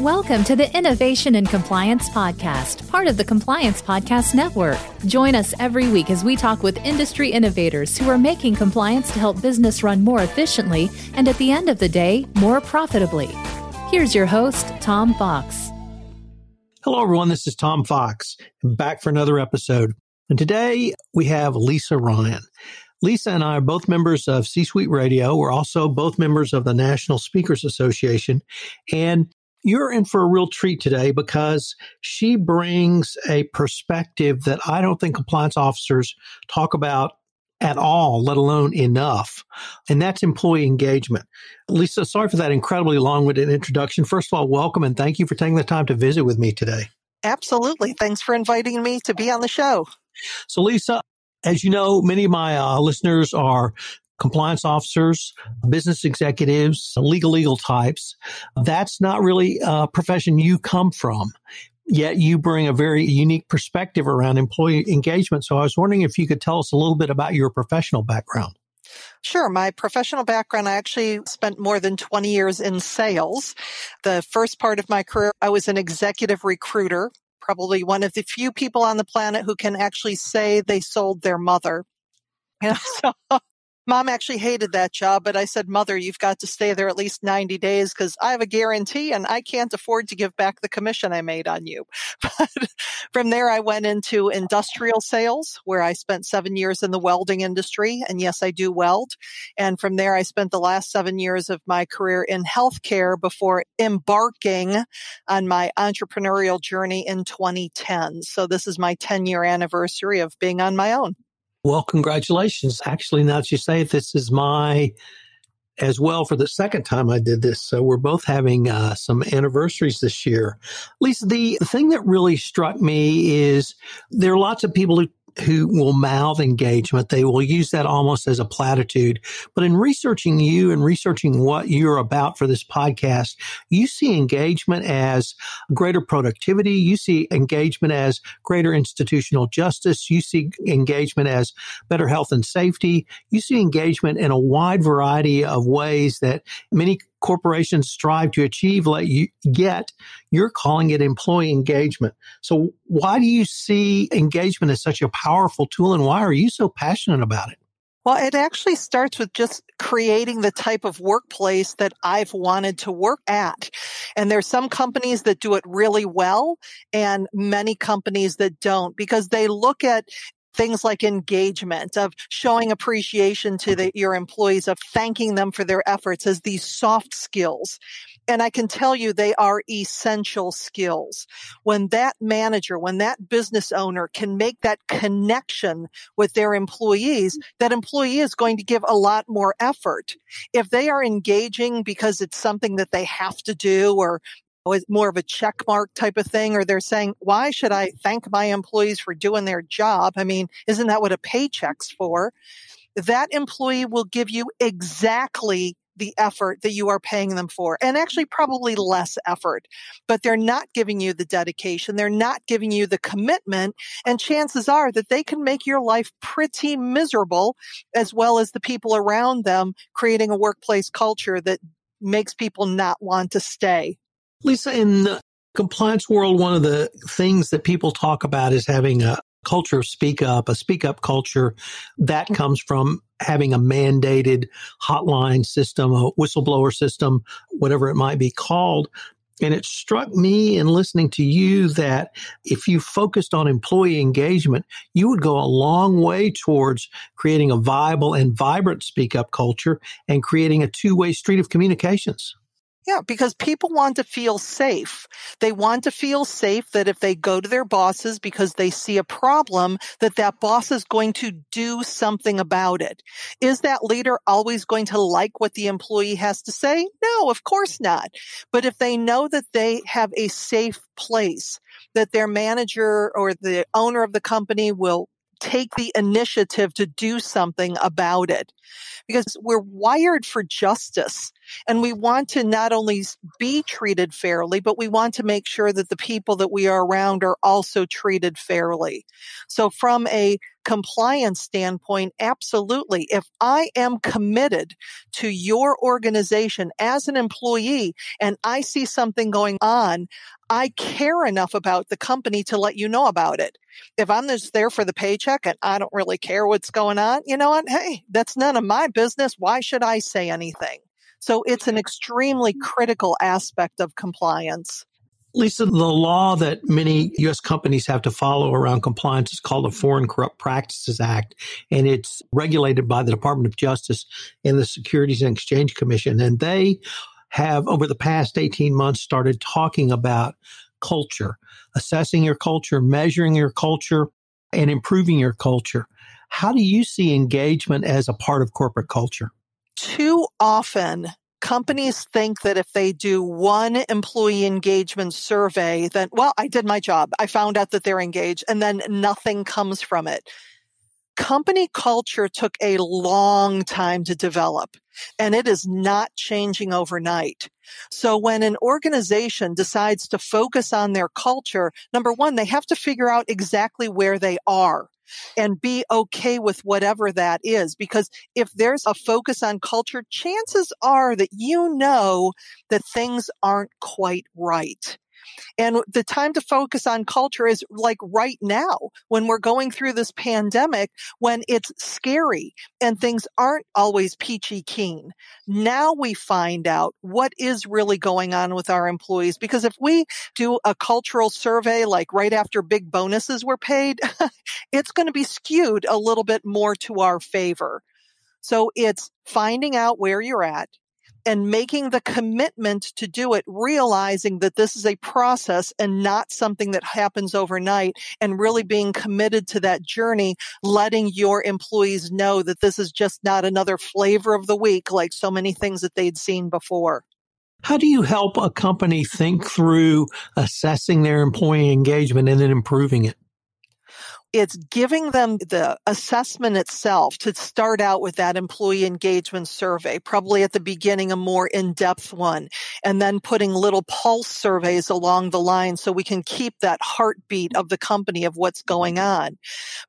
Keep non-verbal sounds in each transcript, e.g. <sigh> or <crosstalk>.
Welcome to the Innovation and Compliance Podcast, part of the Compliance Podcast Network. Join us every week as we talk with industry innovators who are making compliance to help business run more efficiently and at the end of the day, more profitably. Here's your host, Tom Fox. Hello, everyone. This is Tom Fox, back for another episode. And today we have Lisa Ryan. Lisa and I are both members of C Suite Radio. We're also both members of the National Speakers Association. And you're in for a real treat today because she brings a perspective that I don't think compliance officers talk about at all, let alone enough. And that's employee engagement. Lisa, sorry for that incredibly long winded introduction. First of all, welcome and thank you for taking the time to visit with me today. Absolutely. Thanks for inviting me to be on the show. So, Lisa, as you know, many of my uh, listeners are compliance officers, business executives, legal legal types. That's not really a profession you come from. Yet you bring a very unique perspective around employee engagement. So I was wondering if you could tell us a little bit about your professional background. Sure. My professional background, I actually spent more than 20 years in sales. The first part of my career, I was an executive recruiter, probably one of the few people on the planet who can actually say they sold their mother. You <laughs> know, so Mom actually hated that job, but I said, Mother, you've got to stay there at least 90 days because I have a guarantee and I can't afford to give back the commission I made on you. <laughs> But from there, I went into industrial sales where I spent seven years in the welding industry. And yes, I do weld. And from there, I spent the last seven years of my career in healthcare before embarking on my entrepreneurial journey in 2010. So this is my 10 year anniversary of being on my own. Well, congratulations. Actually, now that you say it, this is my as well for the second time I did this. So we're both having uh, some anniversaries this year. Lisa, the, the thing that really struck me is there are lots of people who who will mouth engagement. They will use that almost as a platitude. But in researching you and researching what you're about for this podcast, you see engagement as greater productivity. You see engagement as greater institutional justice. You see engagement as better health and safety. You see engagement in a wide variety of ways that many corporations strive to achieve, let you get, you're calling it employee engagement. So why do you see engagement as such a powerful tool and why are you so passionate about it? Well, it actually starts with just creating the type of workplace that I've wanted to work at. And there's some companies that do it really well and many companies that don't because they look at things like engagement, of showing appreciation to the, your employees, of thanking them for their efforts as these soft skills. And I can tell you they are essential skills. When that manager, when that business owner can make that connection with their employees, that employee is going to give a lot more effort. If they are engaging because it's something that they have to do or is more of a check mark type of thing, or they're saying, why should I thank my employees for doing their job? I mean, isn't that what a paycheck's for? That employee will give you exactly the effort that you are paying them for and actually probably less effort, but they're not giving you the dedication. They're not giving you the commitment. And chances are that they can make your life pretty miserable as well as the people around them creating a workplace culture that makes people not want to stay. Lisa, in the compliance world, one of the things that people talk about is having a culture of speak up, a speak up culture that mm-hmm. comes from having a mandated hotline system, a whistleblower system, whatever it might be called. And it struck me in listening to you that if you focused on employee engagement, you would go a long way towards creating a viable and vibrant speak up culture and creating a two way street of communications. Yeah, because people want to feel safe. They want to feel safe that if they go to their bosses because they see a problem, that that boss is going to do something about it. Is that leader always going to like what the employee has to say? No, of course not. But if they know that they have a safe place, that their manager or the owner of the company will take the initiative to do something about it because we're wired for justice and we want to not only be treated fairly, but we want to make sure that the people that we are around are also treated fairly. So from a compliance standpoint, absolutely. If I am committed to your organization as an employee and I see something going on, I care enough about the company to let you know about it. If I'm just there for the paycheck and I don't really care what's going on, you know what? Hey, that's none of my business. Why should I say anything? So it's an extremely mm-hmm. critical aspect of compliance. Lisa, the law that many U.S. companies have to follow around compliance is called the Foreign Corrupt Practices Act, and it's regulated by the Department of Justice and the Securities and Exchange Commission. And they have, over the past 18 months, started talking about culture, assessing your culture, measuring your culture, and improving your culture. How do you see engagement as a part of corporate culture? Too often, companies think that if they do one employee engagement survey, then, well, I did my job. I found out that they're engaged and then nothing comes from it. Company culture took a long time to develop and it is not changing overnight. So when an organization decides to focus on their culture, number one, they have to figure out exactly where they are and be okay with whatever that is. Because if there's a focus on culture, chances are that you know that things aren't quite right. And the time to focus on culture is like right now when we're going through this pandemic, when it's scary and things aren't always peachy keen. Now we find out what is really going on with our employees. Because if we do a cultural survey, like right after big bonuses were paid, <laughs> it's going to be skewed a little bit more to our favor. So it's finding out where you're at, and making the commitment to do it, realizing that this is a process and not something that happens overnight and really being committed to that journey, letting your employees know that this is just not another flavor of the week like so many things that they'd seen before. How do you help a company think through assessing their employee engagement and then improving it? It's giving them the assessment itself to start out with that employee engagement survey, probably at the beginning, a more in-depth one, and then putting little pulse surveys along the line so we can keep that heartbeat of the company of what's going on.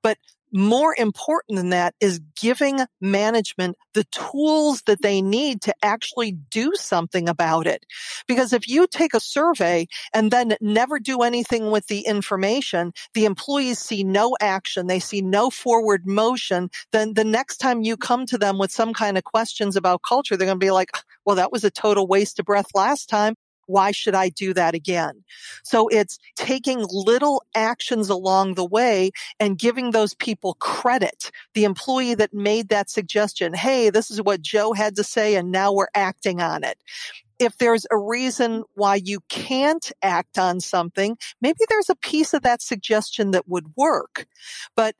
But more important than that is giving management the tools that they need to actually do something about it. Because if you take a survey and then never do anything with the information, the employees see no action, they see no forward motion, then the next time you come to them with some kind of questions about culture, they're going to be like, well, that was a total waste of breath last time. Why should I do that again? So it's taking little actions along the way and giving those people credit. The employee that made that suggestion, hey, this is what Joe had to say, and now we're acting on it if there's a reason why you can't act on something, maybe there's a piece of that suggestion that would work. But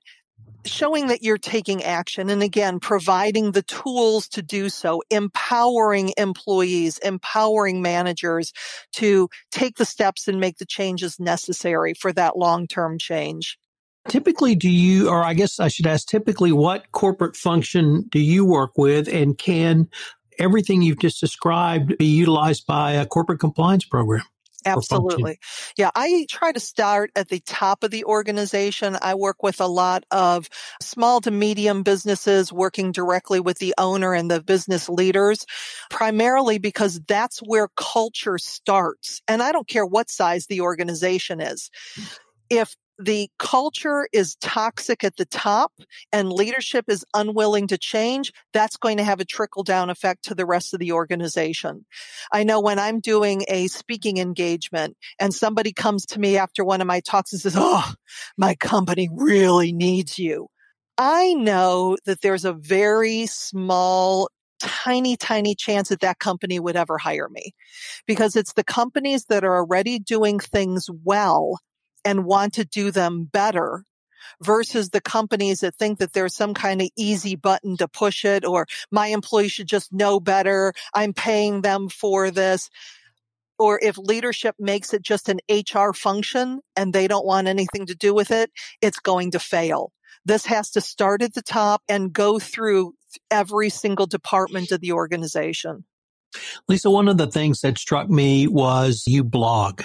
showing that you're taking action and again, providing the tools to do so, empowering employees, empowering managers to take the steps and make the changes necessary for that long-term change. Typically, do you, or I guess I should ask, typically what corporate function do you work with and can everything you've just described be utilized by a corporate compliance program? Absolutely. Yeah. I try to start at the top of the organization. I work with a lot of small to medium businesses working directly with the owner and the business leaders, primarily because that's where culture starts. And I don't care what size the organization is. Mm. If the culture is toxic at the top and leadership is unwilling to change, that's going to have a trickle down effect to the rest of the organization. I know when I'm doing a speaking engagement and somebody comes to me after one of my talks and says, Oh, my company really needs you. I know that there's a very small tiny, tiny chance that that company would ever hire me because it's the companies that are already doing things well and want to do them better versus the companies that think that there's some kind of easy button to push it or my employees should just know better. I'm paying them for this. Or if leadership makes it just an HR function and they don't want anything to do with it, it's going to fail. This has to start at the top and go through every single department of the organization. Lisa, one of the things that struck me was you blog,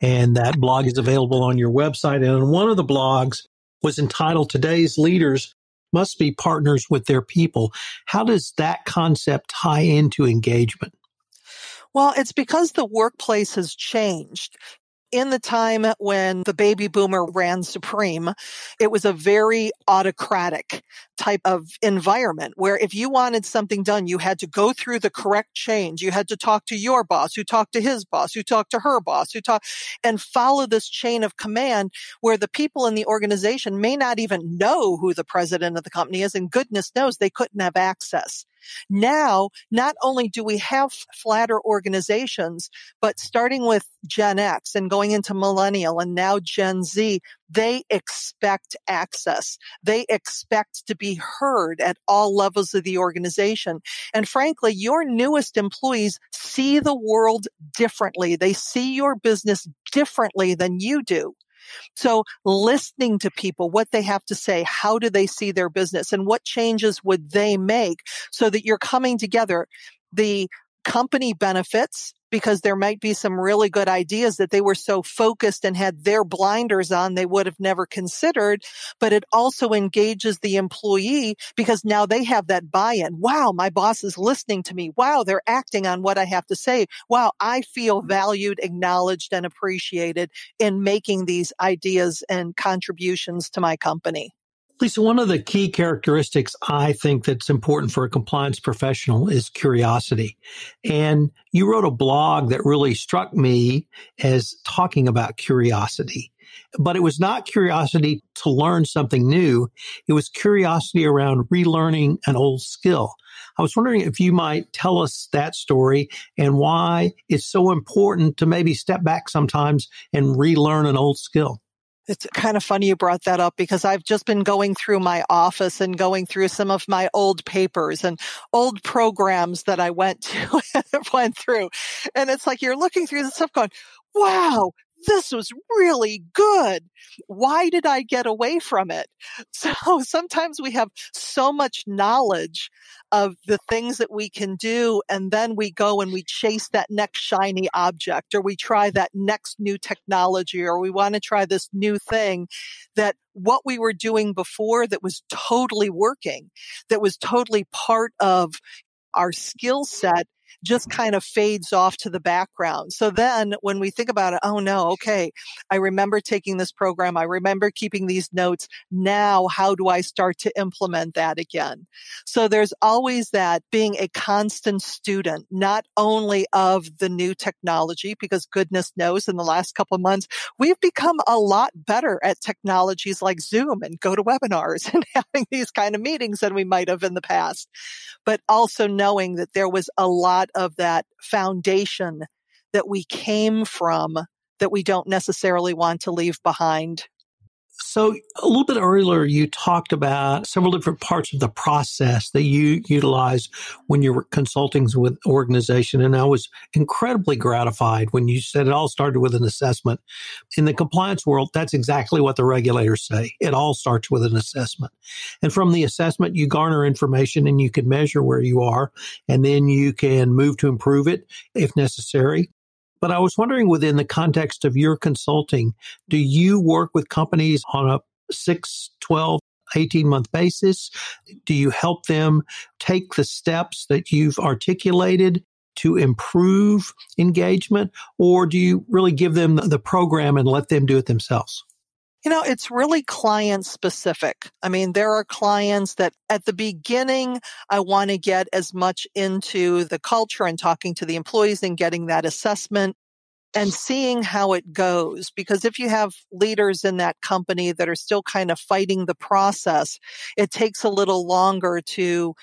and that blog is available on your website. And one of the blogs, was entitled Today's Leaders Must Be Partners with Their People. How does that concept tie into engagement? Well, it's because the workplace has changed in the time when the baby boomer ran supreme, it was a very autocratic type of environment where if you wanted something done, you had to go through the correct change. You had to talk to your boss, who talked to his boss, who talked to her boss, who talked and follow this chain of command where the people in the organization may not even know who the president of the company is. And goodness knows they couldn't have access. Now, not only do we have flatter organizations, but starting with Gen X and going into millennial and now Gen Z, they expect access. They expect to be heard at all levels of the organization. And frankly, your newest employees see the world differently. They see your business differently than you do. So listening to people, what they have to say, how do they see their business and what changes would they make so that you're coming together. The company benefits because there might be some really good ideas that they were so focused and had their blinders on they would have never considered. But it also engages the employee because now they have that buy-in. Wow, my boss is listening to me. Wow, they're acting on what I have to say. Wow, I feel mm-hmm. valued, acknowledged, and appreciated in making these ideas and contributions to my company. Lisa, one of the key characteristics I think that's important for a compliance professional is curiosity. And you wrote a blog that really struck me as talking about curiosity. But it was not curiosity to learn something new. It was curiosity around relearning an old skill. I was wondering if you might tell us that story and why it's so important to maybe step back sometimes and relearn an old skill. It's kind of funny you brought that up because I've just been going through my office and going through some of my old papers and old programs that I went to <laughs> and went through. And it's like you're looking through the stuff going, wow, this was really good. Why did I get away from it? <laughs> So sometimes we have so much knowledge of the things that we can do. And then we go and we chase that next shiny object or we try that next new technology or we want to try this new thing that what we were doing before that was totally working, that was totally part of our skill set just kind of fades off to the background. So then when we think about it, oh no, okay, I remember taking this program. I remember keeping these notes. Now, how do I start to implement that again? So there's always that being a constant student, not only of the new technology, because goodness knows in the last couple months, we've become a lot better at technologies like Zoom and GoToWebinars <laughs> and having these kind of meetings than we might have in the past. But also knowing that there was a lot of that foundation that we came from that we don't necessarily want to leave behind. So, a little bit earlier, you talked about several different parts of the process that you utilize when you're consulting with organization. And I was incredibly gratified when you said it all started with an assessment. In the compliance world, that's exactly what the regulators say. It all starts with an assessment. And from the assessment, you garner information and you can measure where you are. And then you can move to improve it if necessary. But I was wondering within the context of your consulting, do you work with companies on a 6, 12, 18 month basis? Do you help them take the steps that you've articulated to improve engagement? Or do you really give them the program and let them do it themselves? You know, it's really client specific. I mean, there are clients that at the beginning, I want to get as much into the culture and talking to the employees and getting that assessment and seeing how it goes. Because if you have leaders in that company that are still kind of fighting the process, it takes a little longer to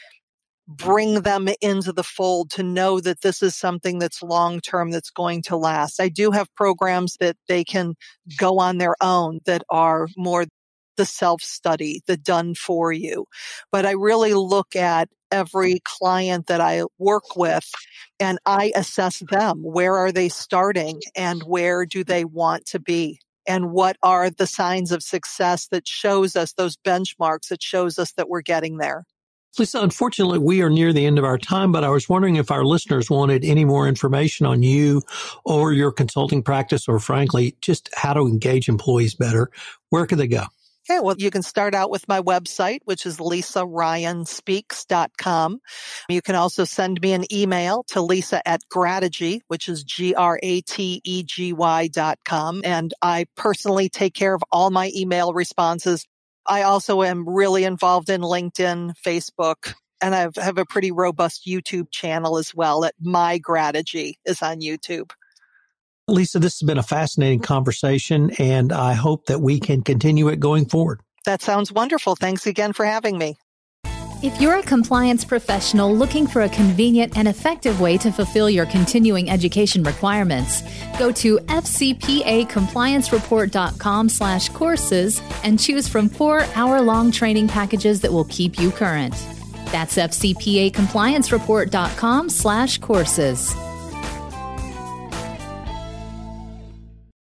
bring them into the fold to know that this is something that's long term that's going to last. I do have programs that they can go on their own that are more the self study, the done for you. But I really look at every client that I work with and I assess them. Where are they starting and where do they want to be? And what are the signs of success that shows us those benchmarks that shows us that we're getting there? Lisa, unfortunately, we are near the end of our time, but I was wondering if our listeners wanted any more information on you or your consulting practice, or frankly, just how to engage employees better. Where could they go? Okay, well, you can start out with my website, which is lisaryanspeaks.com. You can also send me an email to lisa at Grategy, which is G-R-A-T-E-G-Y dot com. And I personally take care of all my email responses. I also am really involved in LinkedIn, Facebook, and I have a pretty robust YouTube channel as well at My Grategy is on YouTube. Lisa, this has been a fascinating mm-hmm. conversation, and I hope that we can continue it going forward. That sounds wonderful. Thanks again for having me. If you're a compliance professional looking for a convenient and effective way to fulfill your continuing education requirements, go to fcpacompliancereport.com slash courses and choose from four hour-long training packages that will keep you current. That's fcpacompliancereport.com slash courses.